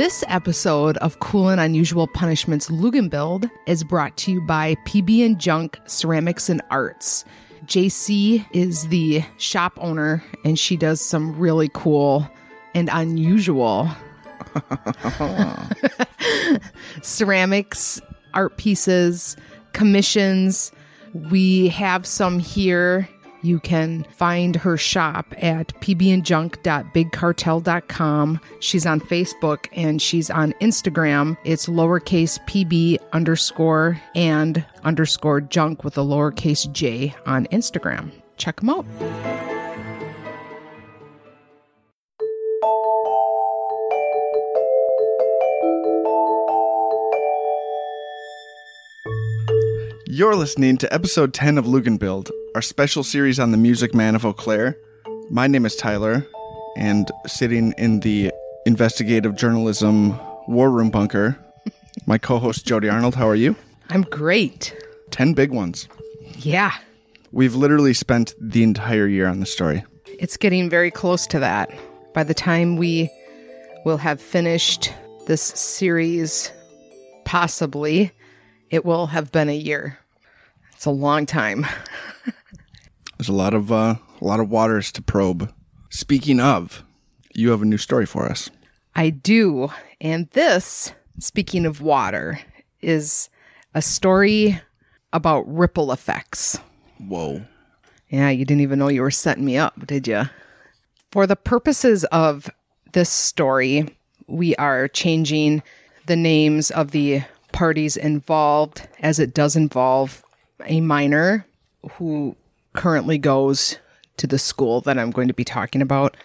This episode of Cool and Unusual Punishments Luginbilled is brought to you by PB and Junk Ceramics and Arts. JC is the shop owner and she does some really cool and unusual ceramics, art pieces, commissions. We have some here. You can find her shop at pbandjunk.bigcartel.com. She's on Facebook and she's on Instagram. It's lowercase pb underscore and underscore junk with a lowercase j on Instagram. Check them out. You're listening to episode 10 of Luginbilled, our special series on the Music Man of Eau Claire. My name is Tyler, and sitting in the investigative journalism war room bunker, my co host Jody Arnold. How are you? I'm great. 10 big ones. Yeah, We've literally spent the entire year on the story. it's getting very close to that. By the time we will have finished this series, possibly, it will have been a year. It's a long time. There's a lot of uh, a lot of waters to probe. Speaking of, you have a new story for us. I do. And this, speaking of water, is a story about ripple effects. Whoa. Yeah, you didn't even know you were setting me up, did you? For the purposes of this story, we are changing the names of the parties involved as it does involve a minor who currently goes to the school that I'm going to be talking about.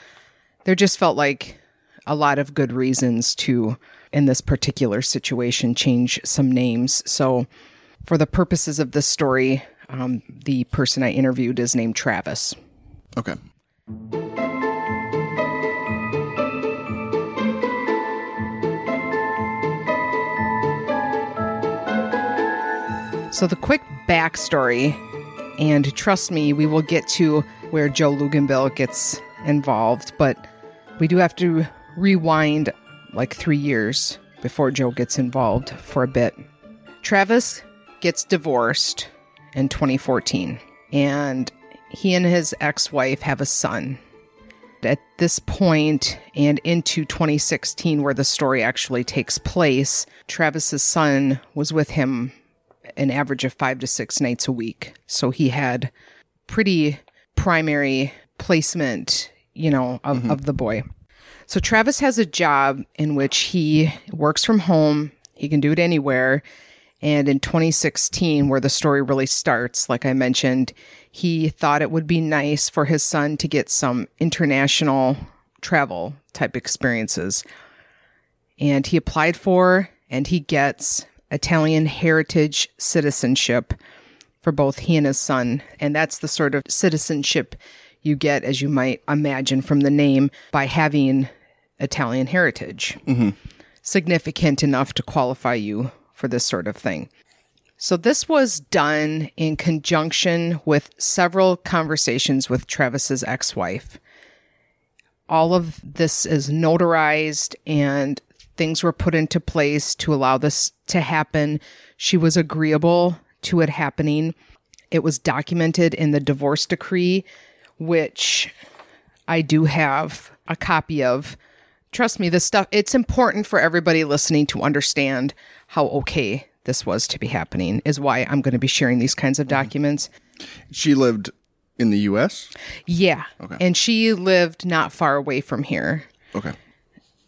There just felt like a lot of good reasons to, in this particular situation, change some names. So, for the purposes of this story, um, the person I interviewed is named Travis. Okay. So, the quick backstory, and trust me, we will get to where Joe Luginbill gets involved, but we do have to rewind like three years before Joe gets involved for a bit. Travis gets divorced in 2014, and he and his ex wife have a son. At this point and into 2016, where the story actually takes place, Travis's son was with him an average of five to six nights a week. So he had pretty primary placement, you know, of, mm-hmm. of the boy. So Travis has a job in which he works from home. He can do it anywhere. And in 2016, where the story really starts, like I mentioned, he thought it would be nice for his son to get some international travel type experiences. And he applied for and he gets Italian heritage citizenship for both he and his son. And that's the sort of citizenship you get, as you might imagine from the name, by having Italian heritage. Mm-hmm. Significant enough to qualify you for this sort of thing. So, this was done in conjunction with several conversations with Travis's ex wife. All of this is notarized and things were put into place to allow this to happen. She was agreeable to it happening. It was documented in the divorce decree, which I do have a copy of. Trust me, this stuff, it's important for everybody listening to understand how okay this was to be happening, is why I'm going to be sharing these kinds of mm-hmm. documents. She lived in the U.S. Yeah. Okay. And she lived not far away from here Okay.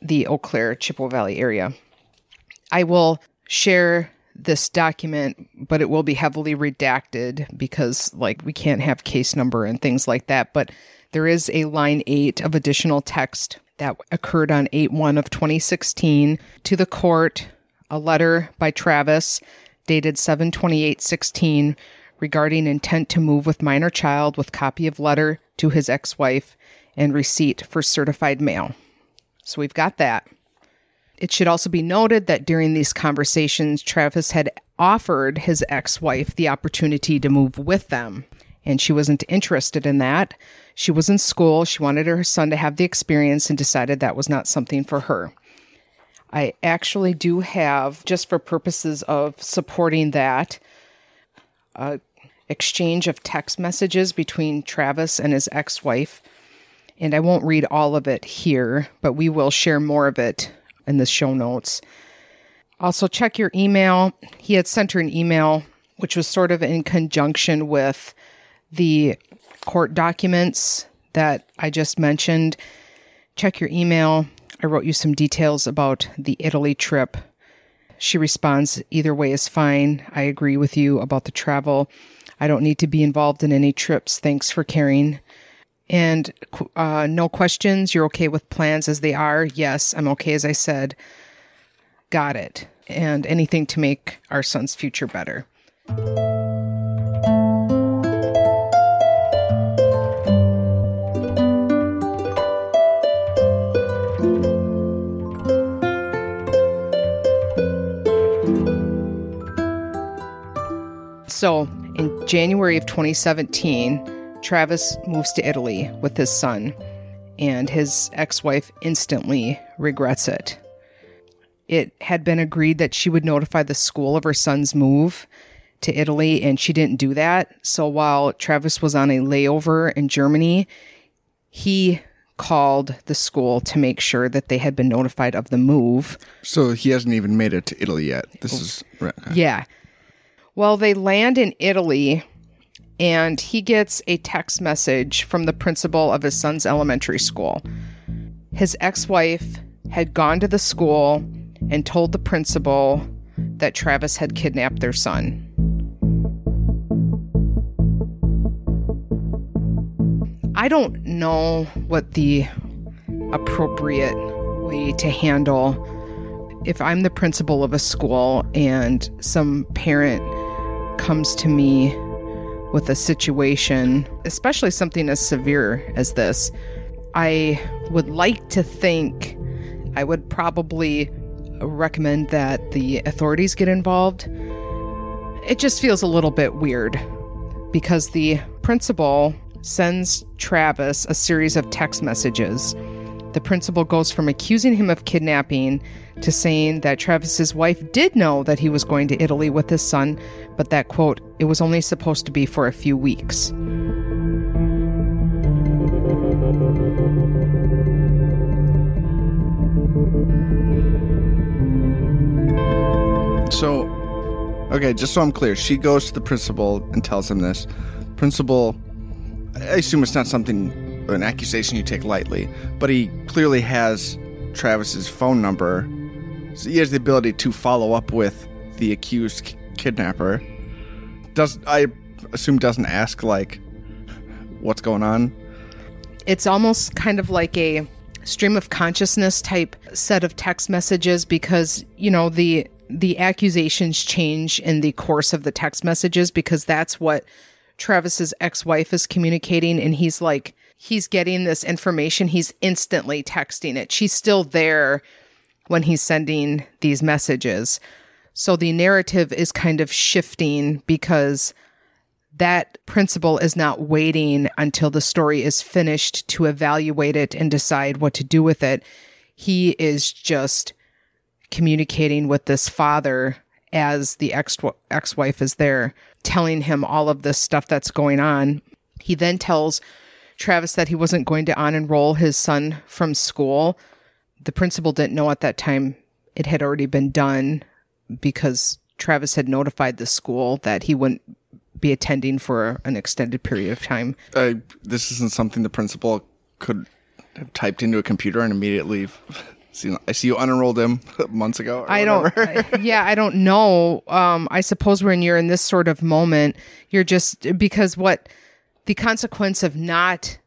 The Eau Claire, Chippewa Valley area. I will share this document, but it will be heavily redacted because, like, we can't have case number and things like that. But there is a line eight of additional text that occurred on 8 1 of 2016 to the court, a letter by Travis dated 7 16 regarding intent to move with minor child with copy of letter to his ex wife and receipt for certified mail. So we've got that. It should also be noted that during these conversations, Travis had offered his ex wife the opportunity to move with them, and she wasn't interested in that. She was in school, she wanted her son to have the experience, and decided that was not something for her. I actually do have, just for purposes of supporting that, a exchange of text messages between Travis and his ex wife. And I won't read all of it here, but we will share more of it in the show notes. Also, check your email. He had sent her an email, which was sort of in conjunction with the court documents that I just mentioned. Check your email. I wrote you some details about the Italy trip. She responds, Either way is fine. I agree with you about the travel. I don't need to be involved in any trips. Thanks for caring. And uh, no questions. You're okay with plans as they are? Yes, I'm okay as I said. Got it. And anything to make our son's future better. So, in January of 2017, Travis moves to Italy with his son, and his ex wife instantly regrets it. It had been agreed that she would notify the school of her son's move to Italy, and she didn't do that. So while Travis was on a layover in Germany, he called the school to make sure that they had been notified of the move. So he hasn't even made it to Italy yet. This is right. Yeah. Well, they land in Italy, and he gets a text message from the principal of his son's elementary school. His ex wife had gone to the school and told the principal that Travis had kidnapped their son. I don't know what the appropriate way to handle if I'm the principal of a school and some parent comes to me with a situation, especially something as severe as this. I would like to think I would probably recommend that the authorities get involved. It just feels a little bit weird because the principal sends Travis a series of text messages. The principal goes from accusing him of kidnapping to saying that Travis's wife did know that he was going to Italy with his son, but that, quote, it was only supposed to be for a few weeks. So, okay, just so I'm clear, she goes to the principal and tells him this. Principal, I assume it's not something, an accusation you take lightly, but he clearly has Travis's phone number. So he has the ability to follow up with the accused kidnapper. Does I assume doesn't ask like what's going on? It's almost kind of like a stream of consciousness type set of text messages because, you know, the the accusations change in the course of the text messages because that's what Travis's ex-wife is communicating and he's like he's getting this information he's instantly texting it. She's still there when he's sending these messages. So the narrative is kind of shifting because that principal is not waiting until the story is finished to evaluate it and decide what to do with it. He is just communicating with this father as the ex ex-wife is there telling him all of this stuff that's going on. He then tells Travis that he wasn't going to on-enroll his son from school. The principal didn't know at that time it had already been done because Travis had notified the school that he wouldn't be attending for an extended period of time. Uh, this isn't something the principal could have typed into a computer and immediately I see you unenrolled him months ago. I don't. yeah, I don't know. Um, I suppose when you're in this sort of moment, you're just because what the consequence of not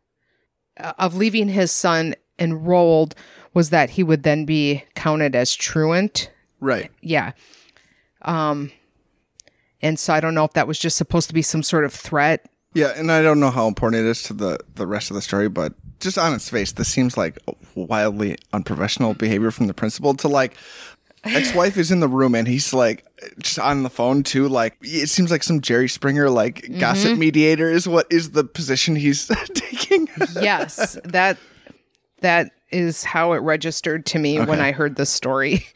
uh, of leaving his son enrolled was that he would then be counted as truant. Right. Yeah. Um, and so I don't know if that was just supposed to be some sort of threat. Yeah, and I don't know how important it is to the the rest of the story, but just on its face, this seems like wildly unprofessional behavior from the principal to like ex-wife is in the room and he's like just on the phone too like it seems like some jerry springer like mm-hmm. gossip mediator is what is the position he's taking yes that that is how it registered to me when I heard this story.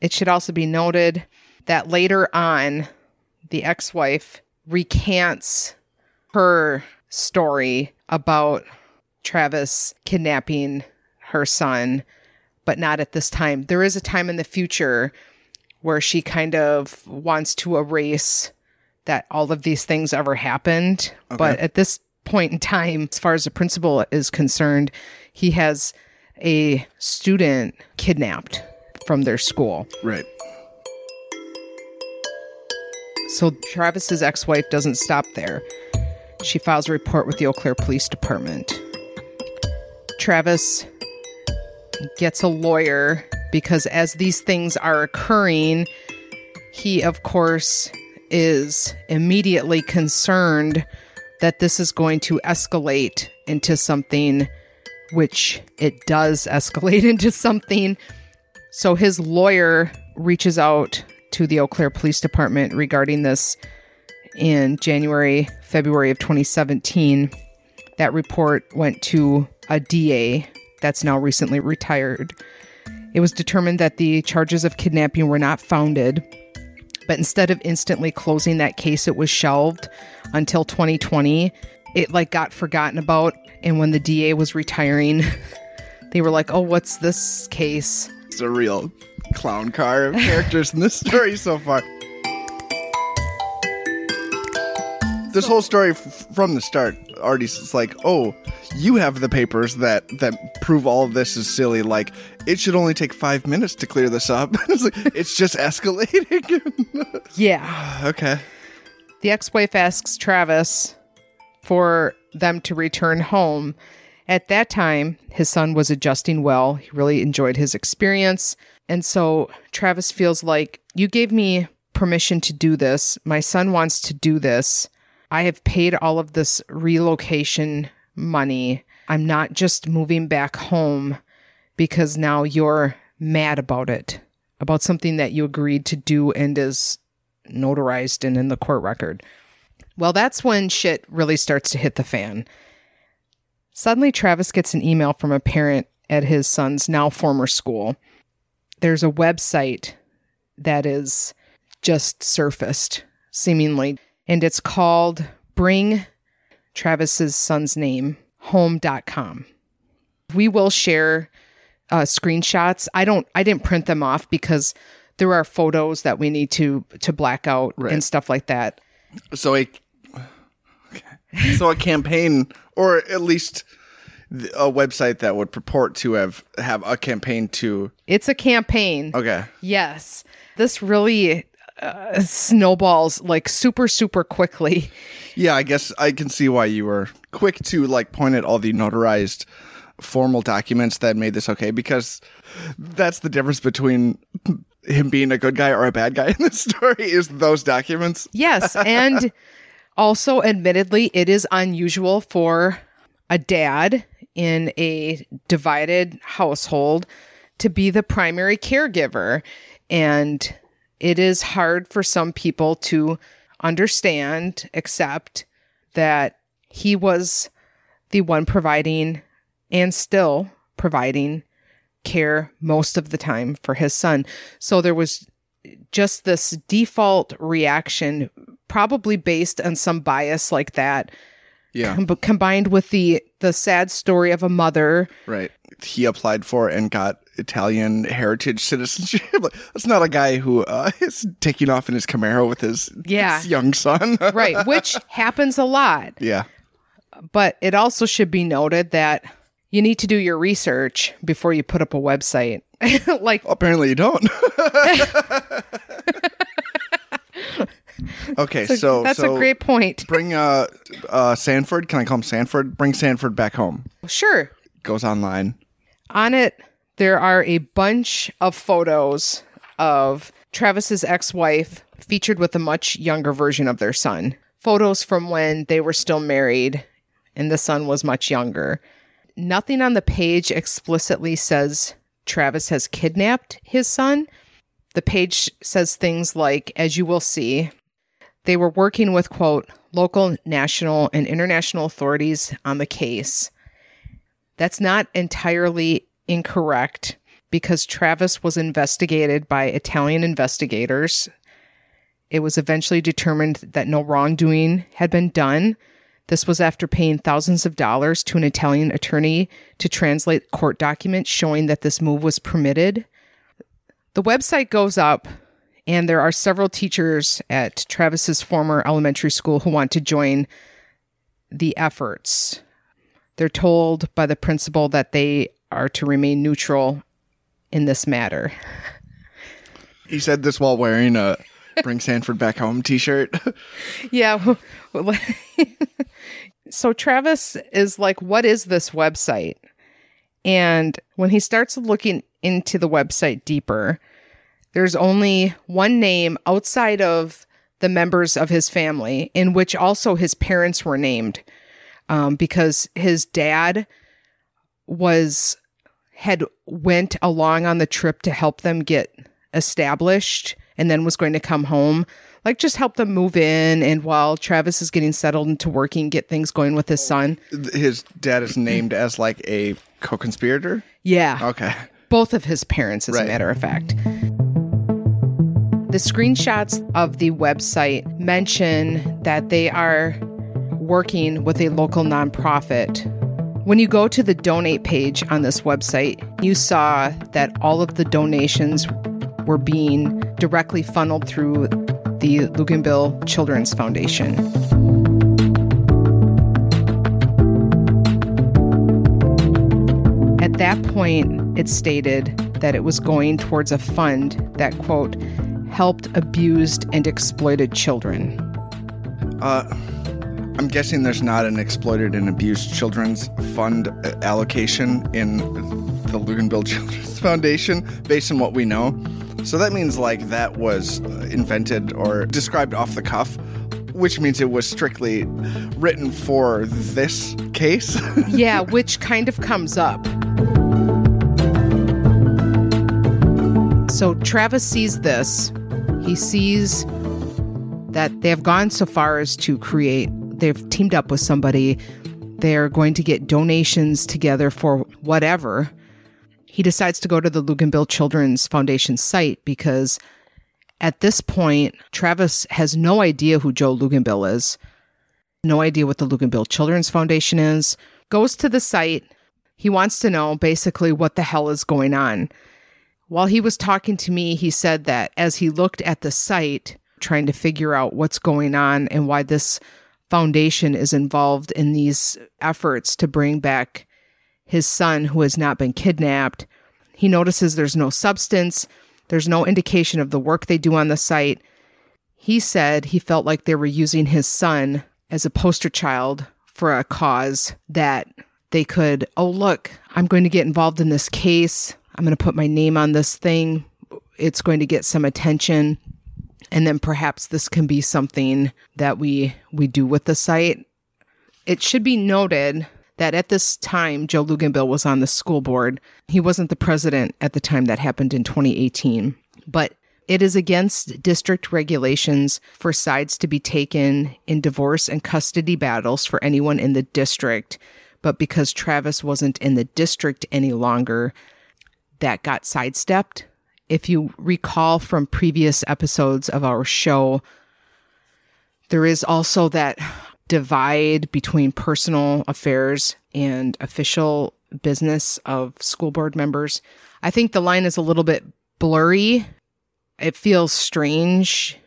It should also be noted that later on, the ex wife recants her story about Travis kidnapping her son, but not at this time. There is a time in the future where she kind of wants to erase that all of these things ever happened. But at this point in time, as far as the principal is concerned, he has a student kidnapped from their school. Right. So Travis's ex-wife doesn't stop there. She files a report with the Eau Claire Police Department. Travis gets a lawyer because as these things are occurring, he of course is immediately concerned that this is going to escalate into something which it does escalate into something so his lawyer reaches out to the Eau Claire Police Department regarding this in January, February of 2017. That report went to a DA that's now recently retired. It was determined that the charges of kidnapping were not founded, but instead of instantly closing that case, it was shelved until 2020. It like got forgotten about, and when the DA was retiring, they were like, "Oh, what's this case?" It's a real clown car of characters in this story so far. This whole story f- from the start already is like, oh, you have the papers that that prove all of this is silly. Like, it should only take five minutes to clear this up. it's like it's just escalating. Yeah. okay. The ex wife asks Travis for them to return home. At that time, his son was adjusting well. He really enjoyed his experience. And so Travis feels like, You gave me permission to do this. My son wants to do this. I have paid all of this relocation money. I'm not just moving back home because now you're mad about it, about something that you agreed to do and is notarized and in the court record. Well, that's when shit really starts to hit the fan. Suddenly, Travis gets an email from a parent at his son's now former school. There's a website that is just surfaced, seemingly, and it's called Bring Travis's son's name home.com. We will share uh, screenshots. I don't. I didn't print them off because there are photos that we need to to black out Right. and stuff like that. So a okay. so a campaign, or at least a website that would purport to have have a campaign to. It's a campaign. Okay. Yes. This really uh, snowballs like super, super quickly. Yeah, I guess I can see why you were quick to like point at all the notarized formal documents that made this okay because that's the difference between him being a good guy or a bad guy in this story is those documents. Yes. And also, admittedly, it is unusual for a dad in a divided household to be the primary caregiver. And it is hard for some people to understand, accept that he was the one providing and still providing care most of the time for his son. So there was just this default reaction, probably based on some bias like that, Yeah. com- combined with the the sad story of a mother. Right. He applied for and got Italian heritage citizenship. That's not a guy who uh, is taking off in his Camaro with his, Yeah. his young son. Right, which happens a lot. yeah. But it also should be noted that you need to do your research before you put up a website. like Apparently you don't. okay, so that's so a great point. bring uh uh Sanford, can I call him Sanford? Bring Sanford back home. Sure. Goes online. On it, there are a bunch of photos of Travis's ex wife featured with a much younger version of their son. Photos from when they were still married and the son was much younger. Nothing on the page explicitly says Travis has kidnapped his son. The page says things like, as you will see, they were working with, quote, local, national, and international authorities on the case. That's not entirely incorrect because Travis was investigated by Italian investigators. It was eventually determined that no wrongdoing had been done. This was after paying thousands of dollars to an Italian attorney to translate court documents showing that this move was permitted. The website goes up, and there are several teachers at Travis's former elementary school who want to join the efforts. They're told by the principal that they are to remain neutral in this matter. He said this while wearing a Bring Sanford Back Home t shirt. Yeah. so Travis is like, What is this website? And when he starts looking into the website deeper, there's only one name outside of the members of his family, in which also his parents were named, um, because his dad was had went along on the trip to help them get established and then was going to come home like just help them move in and while Travis is getting settled into working get things going with his son. His dad is named as like a co-conspirator? Yeah. Okay. Both of his parents as Right. a matter of fact. The screenshots of the website mention that they are working with a local nonprofit. When you go to the donate page on this website, you saw that all of the donations were being directly funneled through the Luginbill Children's Foundation. At that point, it stated that it was going towards a fund that, quote, helped abused and exploited children. Uh, I'm guessing there's not an exploited and abused children's fund uh, allocation in the Luginbill Children's Foundation, based on what we know. So that means like that was uh, invented or described off the cuff, which means it was strictly written for this case. Yeah, which kind of comes up. So Travis sees this. He sees that they have gone so far as to create, they've teamed up with somebody. They're going to get donations together for whatever. He decides to go to the Luginbill Children's Foundation site because at this point, Travis has no idea who Joe Luginbill is, no idea what the Luginbill Children's Foundation is, goes to the site. He wants to know basically what the hell is going on. While he was talking to me, he said that as he looked at the site, trying to figure out what's going on and why this foundation is involved in these efforts to bring back his son who has not been kidnapped, he notices there's no substance, there's no indication of the work they do on the site. He said he felt like they were using his son as a poster child for a cause that they could, oh, look, I'm going to get involved in this case. I'm going to put my name on this thing. It's going to get some attention. And then perhaps this can be something that we we do with the site. It should be noted that at this time Joe Luginbill was on the school board. He wasn't the president at the time that happened in 2018. But it is against district regulations for sides to be taken in divorce and custody battles for anyone in the district. But because Travis wasn't in the district any longer, that got sidestepped. If you recall from previous episodes of our show, there is also that divide between personal affairs and official business of school board members. I think the line is a little bit blurry. It feels strange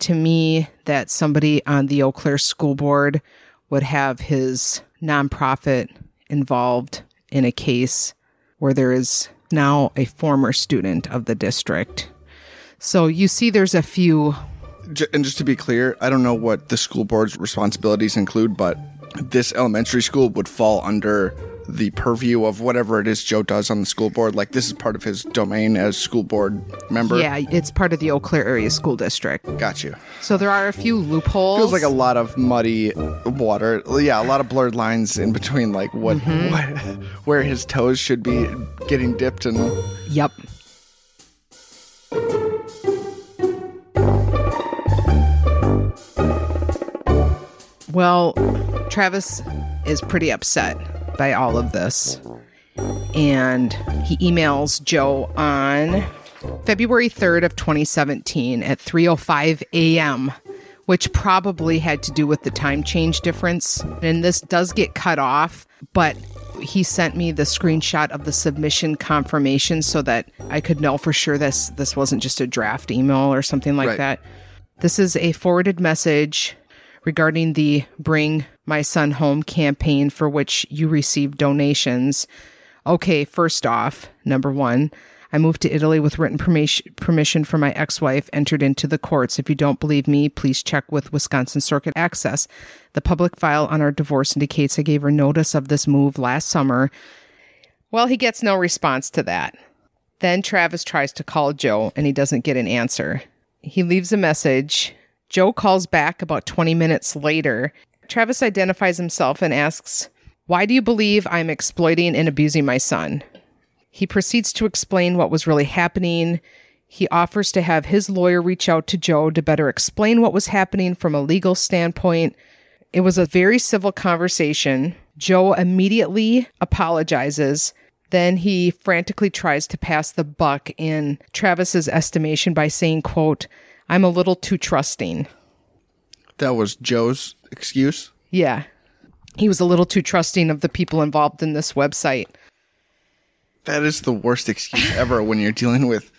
to me that somebody on the Eau Claire school board would have his nonprofit involved in a case where there is now a former student of the district. So you see, there's a few and just to be clear, I don't know what the school board's responsibilities include, but this elementary school would fall under the purview of whatever it is Joe does on the school board. Like this is part of his domain as school board member. Yeah, it's part of the Eau Claire Area School District. Got you. So there are a few loopholes. Feels like a lot of muddy water. Yeah, a lot of blurred lines in between, like what, mm-hmm. what where his toes should be getting dipped and Yep. Well, Travis is pretty upset. By all of this. And he emails Joe on February 3rd of 2017 at 3:05 a.m., which probably had to do with the time change difference. And this does get cut off, but he sent me the screenshot of the submission confirmation so that I could know for sure this this wasn't just a draft email or something like Right. that. This is a forwarded message regarding the Bring My Son Home campaign for which you received donations. Okay, first off, number one, I moved to Italy with written permission from my ex wife, entered into the courts. If you don't believe me, please check with Wisconsin Circuit Access. The public file on our divorce indicates I gave her notice of this move last summer. Well, he gets no response to that. Then Travis tries to call Joe and he doesn't get an answer. He leaves a message. Joe calls back about 20 minutes later. Travis identifies himself and asks, Why do you believe I'm exploiting and abusing my son? He proceeds to explain what was really happening. He offers to have his lawyer reach out to Joe to better explain what was happening from a legal standpoint. It was a very civil conversation. Joe immediately apologizes. Then he frantically tries to pass the buck in Travis's estimation by saying, quote, I'm a little too trusting. That was Joe's excuse. Yeah. He was a little too trusting of the people involved in this website. That is the worst excuse ever when you're dealing with.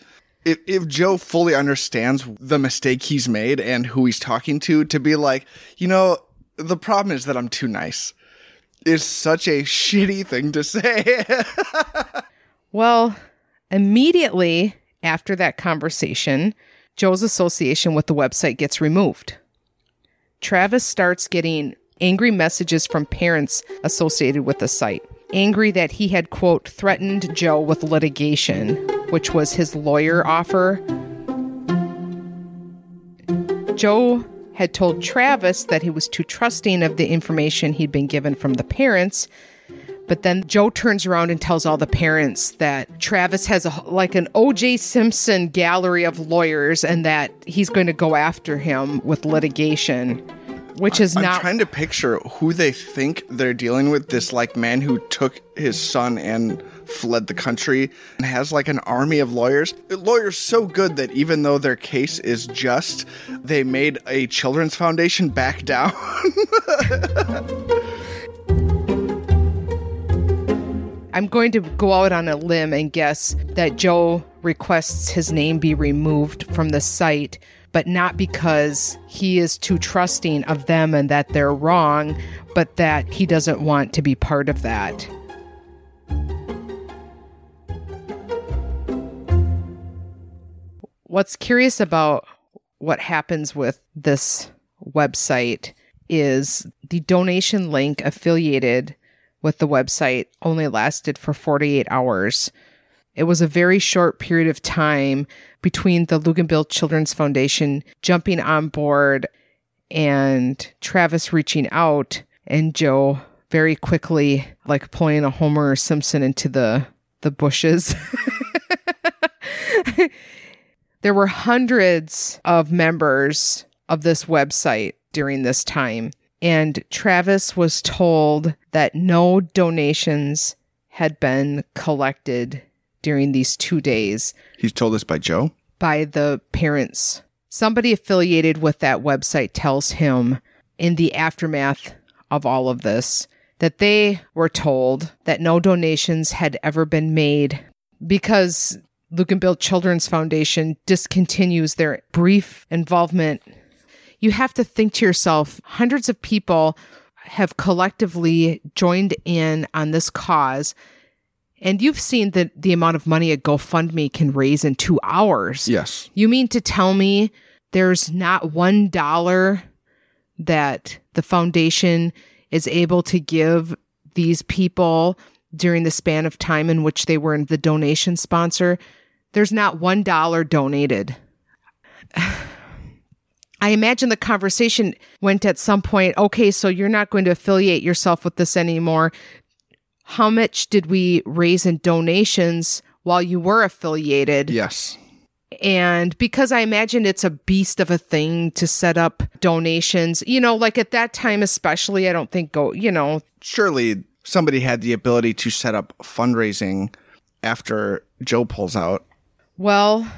If, if Joe fully understands the mistake he's made and who he's talking to, to be like, you know, the problem is that I'm too nice is such a shitty thing to say. Well, immediately after that conversation, Joe's association with the website gets removed. Travis starts getting angry messages from parents associated with the site. Angry that he had, quote, threatened Joe with litigation, which was his lawyer offer. Joe had told Travis that he was too trusting of the information he'd been given from the parents but then Joe turns around and tells all the parents that Travis has a like an O.J. Simpson gallery of lawyers and that he's going to go after him with litigation, which is I'm not trying to picture who they think they're dealing with. This like man who took his son and fled the country and has like an army of lawyers. Lawyers so good that even though their case is just, they made a children's foundation back down. I'm going to go out on a limb and guess that Joe requests his name be removed from the site, but not because he is too trusting of them and that they're wrong, but that he doesn't want to be part of that. What's curious about what happens with this website is the donation link affiliated with the website only lasted for 48 hours. It was a very short period of time between the Luginbill Children's Foundation jumping on board and Travis reaching out and Joe very quickly like pulling a Homer Simpson into the the bushes. there were hundreds of members of this website during this time. And Travis was told that no donations had been collected during these two days He's told this by Joe. by the parents. Somebody affiliated with that website tells him in the aftermath of all of this that they were told that no donations had ever been made because Luginbill Children's Foundation discontinues their brief involvement. You have to think to yourself, hundreds of people have collectively joined in on this cause. And you've seen that the amount of money a GoFundMe can raise in two hours. Yes. You mean to tell me there's not one dollar that the foundation is able to give these people during the span of time in which they were the donation sponsor? There's not one dollar donated. I imagine the conversation went at some point, okay, so you're not going to affiliate yourself with this anymore. How much did we raise in donations while you were affiliated? Yes. And because I imagine it's a beast of a thing to set up donations, you know, like at that time, especially, I don't think go, you know, Surely somebody had the ability to set up fundraising after Joe pulls out. Well,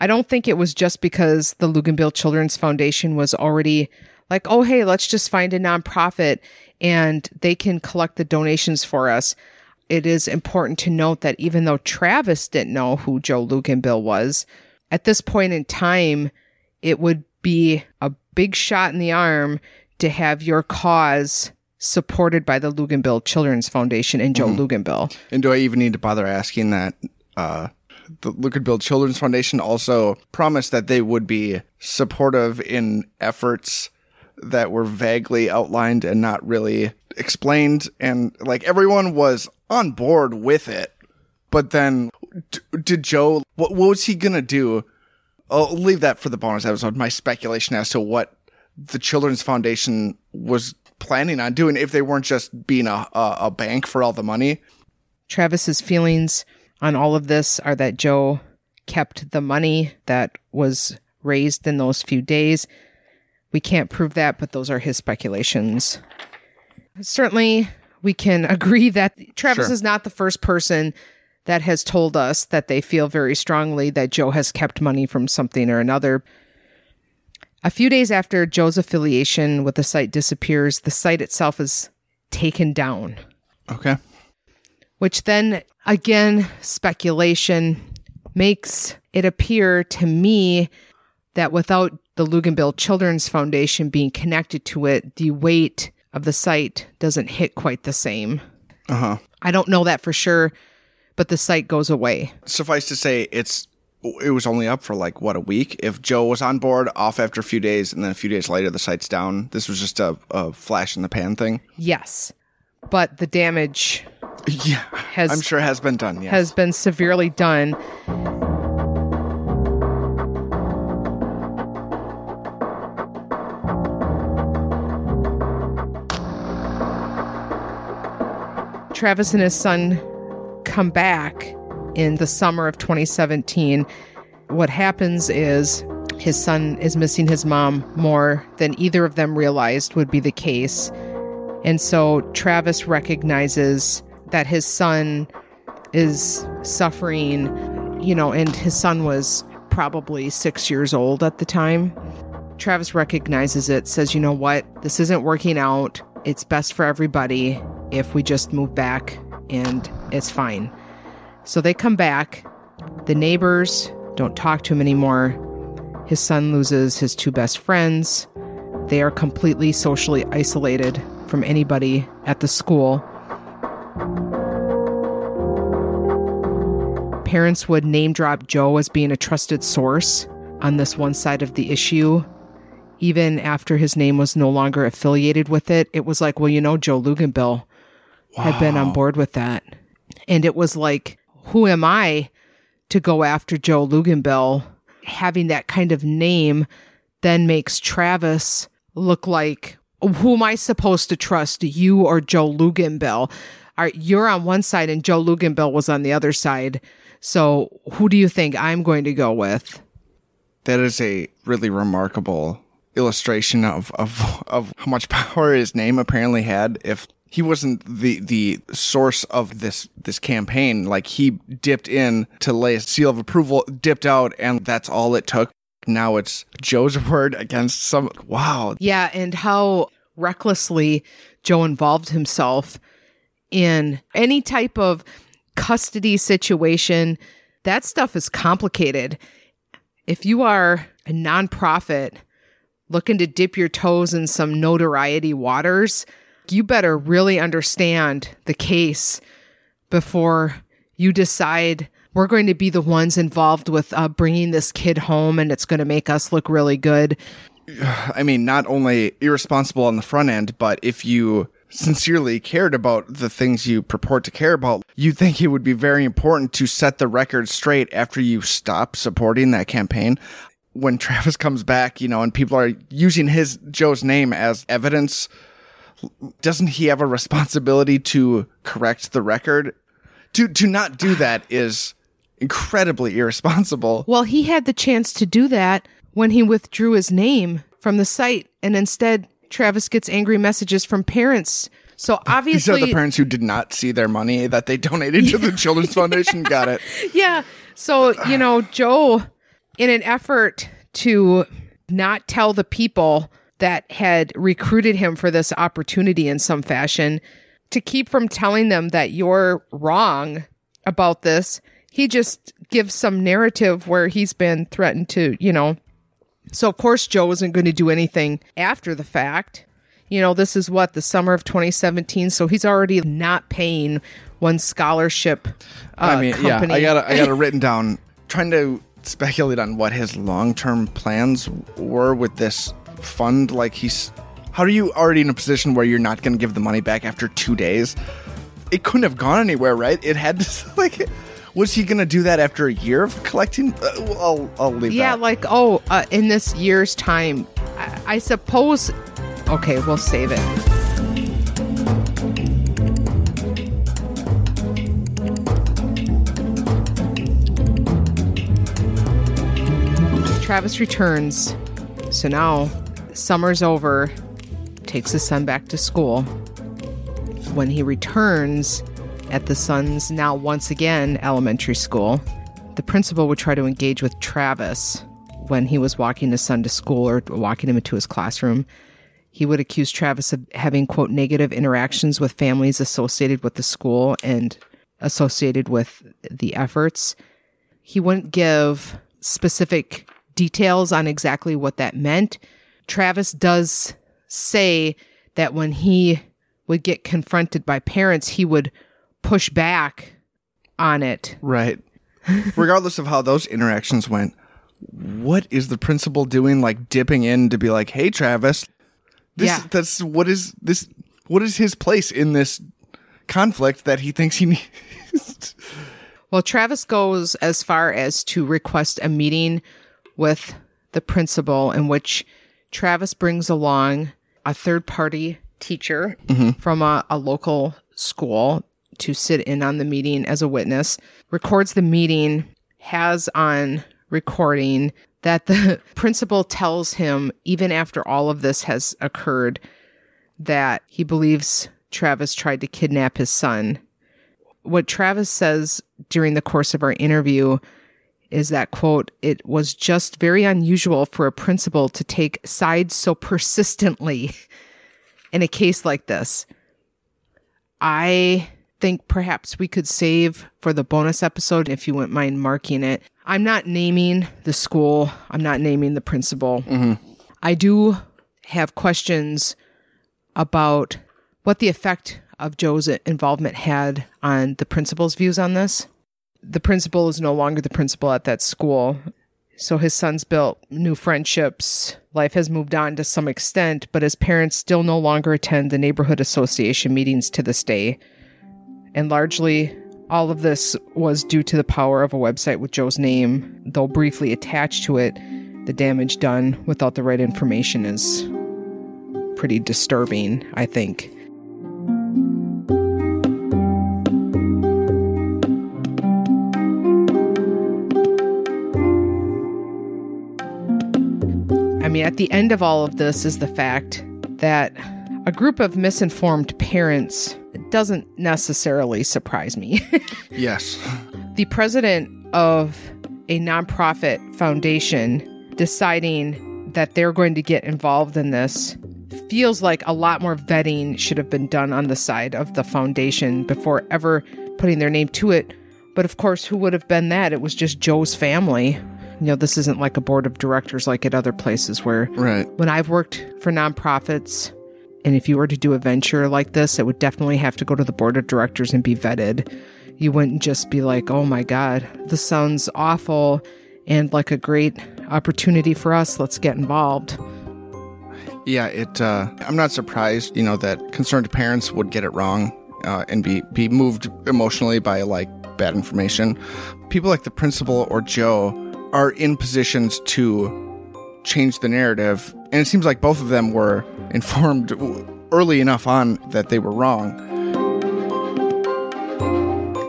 I don't think it was just because the Luginbill Children's Foundation was already like, oh, hey, let's just find a nonprofit and they can collect the donations for us. It is important to note that even though Travis didn't know who Joe Luginbill was, at this point in time, it would be a big shot in the arm to have your cause supported by the Luginbill Children's Foundation and Joe Luginbill. And do I even need to bother asking that uh, the Luginbill Children's Foundation also promised that they would be supportive in efforts that were vaguely outlined and not really explained and like everyone was on board with it. But then d- did Joe what, what was he going to do? I'll leave that for the bonus episode. My speculation as to what the Children's Foundation was planning on doing if they weren't just being a, a, a bank for all the money. Travis's feelings on all of this are that Joe kept the money that was raised in those few days. We can't prove that, but those are his speculations. Certainly, we can agree that Travis Sure. is not the first person that has told us that they feel very strongly that Joe has kept money from something or another. A few days after Joe's affiliation with the site disappears, the site itself is taken down Okay. which then again speculation makes it appear to me that without the Luginbill Children's Foundation being connected to it, the weight of the site doesn't hit quite the same. Uh huh. I don't know that for sure, but the site goes away. Suffice to say, it's it was only up for like what a week. If Joe was on board, off after a few days, and then a few days later the site's down. This was just a, a flash in the pan thing. Yes. But the damage Yeah, has I'm sure it has been done. Yes. has been severely done. Travis and his son come back in the summer of 2017. What happens is his son is missing his mom more than either of them realized would be the case. And so Travis recognizes that his son is suffering, you know, and his son was probably six years old at the time. Travis recognizes it, says, you know what, this isn't working out. It's best for everybody if we just move back and it's fine. So they come back. The neighbors don't talk to him anymore. His son loses his two best friends. They are completely socially isolated from anybody at the school. Parents would name drop Joe as being a trusted source on this one side of the issue. Even after his name was no longer affiliated with it, it was like, well, you know, Joe Luginbill had been on board with that. And it was like, who am I to go after Joe Luginbill? Having that kind of name then makes Travis look like who am I supposed to trust, you or Joe Luginbill? Are you're on one side and Joe Luginbill was on the other side. So who do you think I'm going to go with? that is a really remarkable illustration of, of of how much power his name apparently had if he wasn't the the source of this this campaign. Like he dipped in to lay a seal of approval dipped out and that's all it took. Now it's joe's word against some wow. Yeah, and how recklessly Joe involved himself in any type of custody situation. That stuff is complicated. If you are a nonprofit looking to dip your toes in some notoriety waters, you better really understand the case before you decide we're going to be the ones involved with uh, bringing this kid home and it's going to make us look really good. I mean, not only irresponsible on the front end, but if you sincerely cared about the things you purport to care about, you think it would be very important to set the record straight after you stop supporting that campaign. When Travis comes back, you know, and people are using his Joe's name as evidence, doesn't he have a responsibility to correct the record? To to not do that is incredibly irresponsible. Well, he had the chance to do that when he withdrew his name from the site, and instead, Travis gets angry messages from parents So These are obviously, the parents who did not see their money that they donated to the Children's Foundation. Got it. yeah. So, you know, Joe, in an effort to not tell the people that had recruited him for this opportunity in some fashion, to keep from telling them that you're wrong about this, he just gives some narrative where he's been threatened to, you know. So, of course, Joe isn't going to do anything after the fact. You know, this is what, the summer of 2017. So he's already not paying one scholarship uh, I mean, company. yeah, I got it- I got it written down. Trying to speculate on what his long term plans were with this fund. Like he's, how are you already in a position where you're not going to give the money back after two days? It couldn't have gone anywhere, right? It had to like. Was he going to do that after a year of collecting? Uh, I'll, I'll leave Yeah, that. like oh, uh, in this year's time, I, I suppose. Okay, we'll save it. Travis returns. So now, summer's over. Takes his son back to school. When he returns at the son's now once again elementary school, the principal would try to engage with Travis when he was walking his son to school or walking him into his classroom. He would accuse Travis of having, quote, negative interactions with families associated with the school and associated with the efforts. He wouldn't give specific details on exactly what that meant. Travis does say that when he would get confronted by parents, he would push back on it. Right. Regardless of how those interactions went, what is the principal doing? Like dipping in to be like, "Hey, Travis, this Yeah. that's what is this? What is his place in this conflict that he thinks he needs?" Well, Travis goes as far as to request a meeting with the principal in which Travis brings along a third party teacher mm-hmm. from a, a local school to sit in on the meeting as a witness, records the meeting, has on recording that the principal tells him, even after all of this has occurred, that he believes Travis tried to kidnap his son. What Travis says during the course of our interview is that quote it was just very unusual for a principal to take sides so persistently in a case like this. I think perhaps we could save for the bonus episode if you wouldn't mind marking it i'm not naming the school i'm not naming the principal mm-hmm. i do have questions about what the effect of Joe's involvement had on the principal's views on this. The principal is no longer the principal at that school. So his son's built new friendships. Life has moved on to some extent, but his parents still no longer attend the neighborhood association meetings to this day. And largely, all of this was due to the power of a website with Joe's name, though briefly attached to it. The damage done without the right information is pretty disturbing, I think. I mean, at the end of all of this is the fact that a group of misinformed parents doesn't necessarily surprise me. yes. the president of a nonprofit foundation deciding that they're going to get involved in this feels like a lot more vetting should have been done on the side of the foundation before ever putting their name to it. But of course, who would have been that? It was just Joe's family. You know, this isn't like a board of directors like at other places where Right. when I've worked for nonprofits, and if you were to do a venture like this, it would definitely have to go to the board of directors and be vetted. You wouldn't just be like, oh my God, this sounds awful and like a great opportunity for us. Let's get involved. Yeah, it. Uh, I'm not surprised, you know, that concerned parents would get it wrong uh, and be be moved emotionally by like bad information. People like the principal or Joe are in positions to change the narrative, and it seems like both of them were informed early enough on that they were wrong.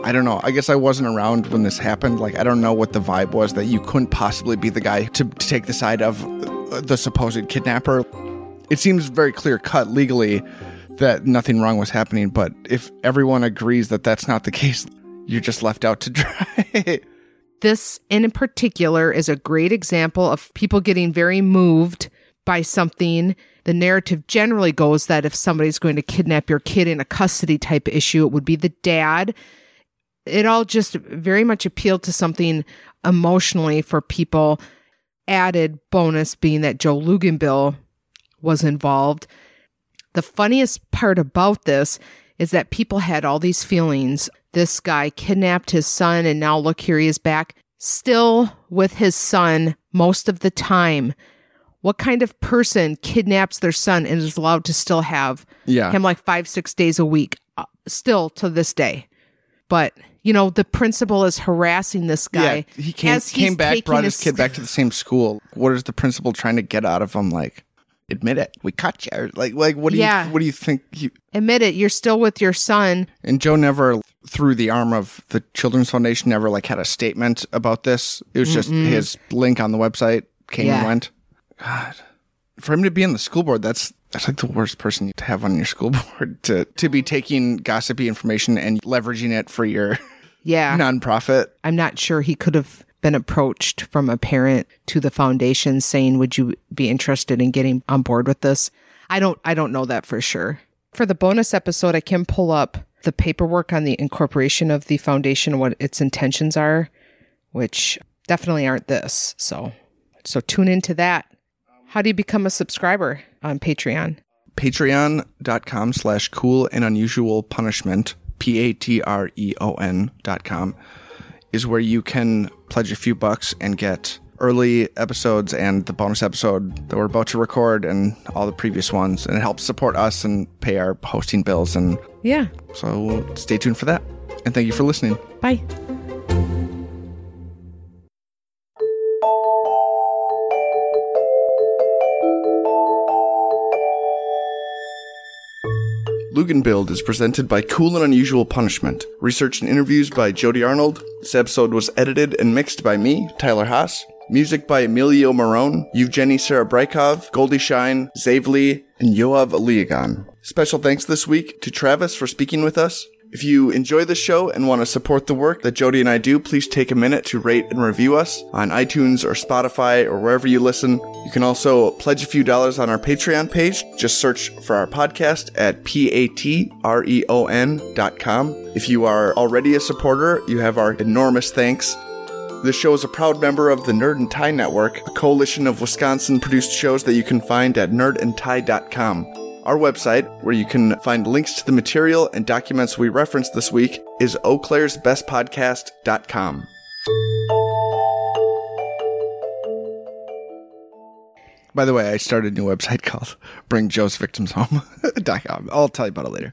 I don't know. I guess I wasn't around when this happened. Like, I don't know what the vibe was that you couldn't possibly be the guy to, to take the side of uh, the supposed kidnapper. It seems very clear cut legally that nothing wrong was happening. But if everyone agrees that that's not the case, you're just left out to dry. This, in particular, is a great example of people getting very moved by something. The narrative generally goes that if somebody's going to kidnap your kid in a custody type issue, it would be the dad. It all just very much appealed to something emotionally for people. Added bonus being that Joe Luginbill was involved. The funniest part about this is that people had all these feelings. This guy kidnapped his son, and now look, here he is back, still with his son most of the time. What kind of person kidnaps their son and is allowed to still have Yeah. him like five, six days a week, uh, still to this day? But, you know, the principal is harassing this guy. yeah, he came, came back, brought his kid back to the same school. What is the principal trying to get out of him? Like, admit it, we caught you. Like, like what do Yeah. you what do you think? He, Admit it, you're still with your son. and Joe never, through the arm of the Children's Foundation, never like had a statement about this. It was just his link on the website came and went. God, for him to be on the school board, that's that's like the worst person to have on your school board to to be taking gossipy information and leveraging it for your Yeah. nonprofit. I'm not sure he could have been approached from a parent to the foundation saying, "Would you be interested in getting on board with this?" I don't I don't know that for sure. For the bonus episode, I can pull up the paperwork on the incorporation of the foundation, what its intentions are, which definitely aren't this. So so tune into that. How do you become a subscriber on Patreon? patreon.com slash cool and unusual punishment p-a-t-r-e-o-n dot com is where you can pledge a few bucks and get early episodes and the bonus episode that we're about to record and all the previous ones and it helps support us and pay our hosting bills and Yeah. so stay tuned for that and thank you for listening Bye. Luginbilled is presented by Cool and Unusual Punishment. Research and interviews by Jody Arnold. This episode was edited and mixed by me, Tyler Haas. Music by Emilio Marone, Evgeny Serebrykov, Goldie Shine, Zavely, and Yoav Aliagan. Special thanks this week to Travis for speaking with us. If you enjoy the show and want to support the work that Jody and I do, please take a minute to rate and review us on iTunes or Spotify or wherever you listen. You can also pledge a few dollars on our Patreon page. Just search for our podcast at p-a-t-r-e-o-n dot com. If you are already a supporter, you have our enormous thanks. This show is a proud member of the Nerd and Tie Network, a coalition of Wisconsin produced shows that you can find at nerdandtie.com. Our website, where you can find links to the material and documents we referenced this week, is eauclairesbestpodcast.com. By the way, I started a new website called BringJoe'sVictimsHome.com. I'll tell you about it later.